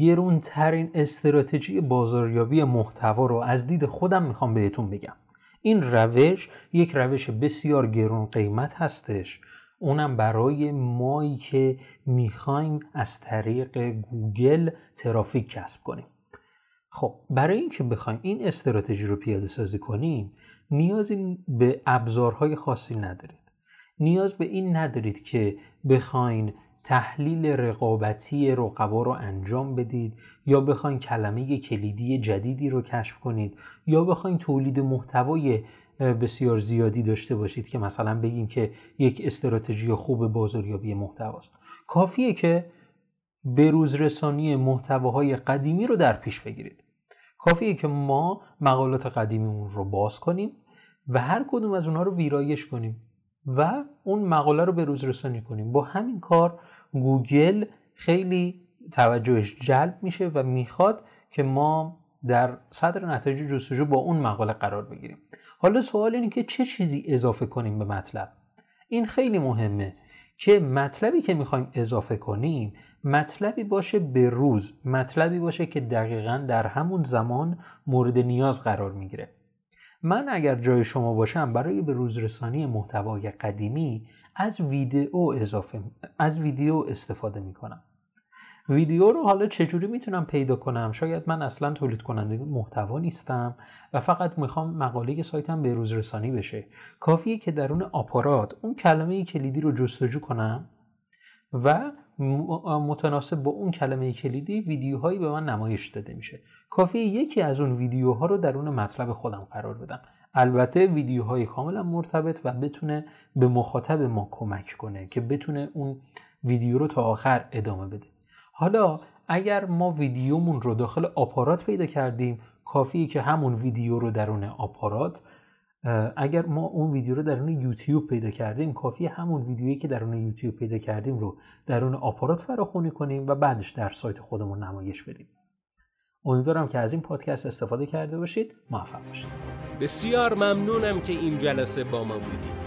گرونترین استراتژی بازاریابی محتوا رو از دید خودم می‌خوام بهتون بگم. این روش یک روش بسیار گرون قیمت هستش. اونم برای مایی که می‌خوایم از طریق گوگل ترافیک کسب کنیم. خب برای اینکه بخوایم این استراتژی رو پیاده سازی کنیم نیازی به ابزارهای خاصی ندارید. نیاز به این ندارید که بخواین تحلیل رقابتی رقبا رو انجام بدید یا بخواین کلمه کلیدی جدیدی رو کشف کنید یا بخواین تولید محتوای بسیار زیادی داشته باشید که مثلا بگیم که یک استراتژی خوب بازاریابی محتواست. کافیه که روز رسانی محتواهای قدیمی رو در پیش بگیرید. کافیه که ما مقالات قدیمیمون رو باز کنیم و هر کدوم از اونها رو ویرایش کنیم و اون مقاله رو به روز رسانی کنیم. با همین کار گوگل خیلی توجهش جلب میشه و می‌خواد که ما در صدر نتایج جستجو با اون مقاله قرار بگیریم. حالا سوال اینه که چه چیزی اضافه کنیم به مطلب؟ این خیلی مهمه که مطلبی که می‌خوایم اضافه کنیم مطلبی باشه به روز مطلبی باشه که دقیقا در همون زمان مورد نیاز قرار می‌گیره. من اگر جای شما باشم برای به روزرسانی محتوای قدیمی از ویدیو اضافه از ویدیو استفاده می‌کنم. ویدیو رو حالا چجوری می‌تونم پیدا کنم؟ شاید من اصلا تولید کننده محتوا نیستم و فقط می‌خوام مقاله سایتم به روز رسانی بشه. کافیه که درون آپارات اون کلمه کلیدی رو جستجو کنم و متناسب با اون کلمه کلیدی ویدیوهایی به من نمایش داده میشه. کافیه یکی از اون ویدیوها رو درون مطلب خودم قرار بدم. البته ویدیوهای کاملا مرتبط و بتونه به مخاطب ما کمک کنه که بتونه اون ویدیو رو تا آخر ادامه بده. حالا اگر ما ویدیومون رو داخل آپارات پیدا کردیم کافیه که همون ویدیو رو درون آپارات اگر ما اون ویدیو رو درون یوتیوب پیدا کردیم کافی همون ویدیویی که درون یوتیوب پیدا کردیم رو درون آپارات فراخونی کنیم و بعدش در سایت خودمون نمایش بدیم. امیدوارم که از این پادکست استفاده کرده باشید. موفق باشید. بسیار ممنونم که این جلسه با ما بودید.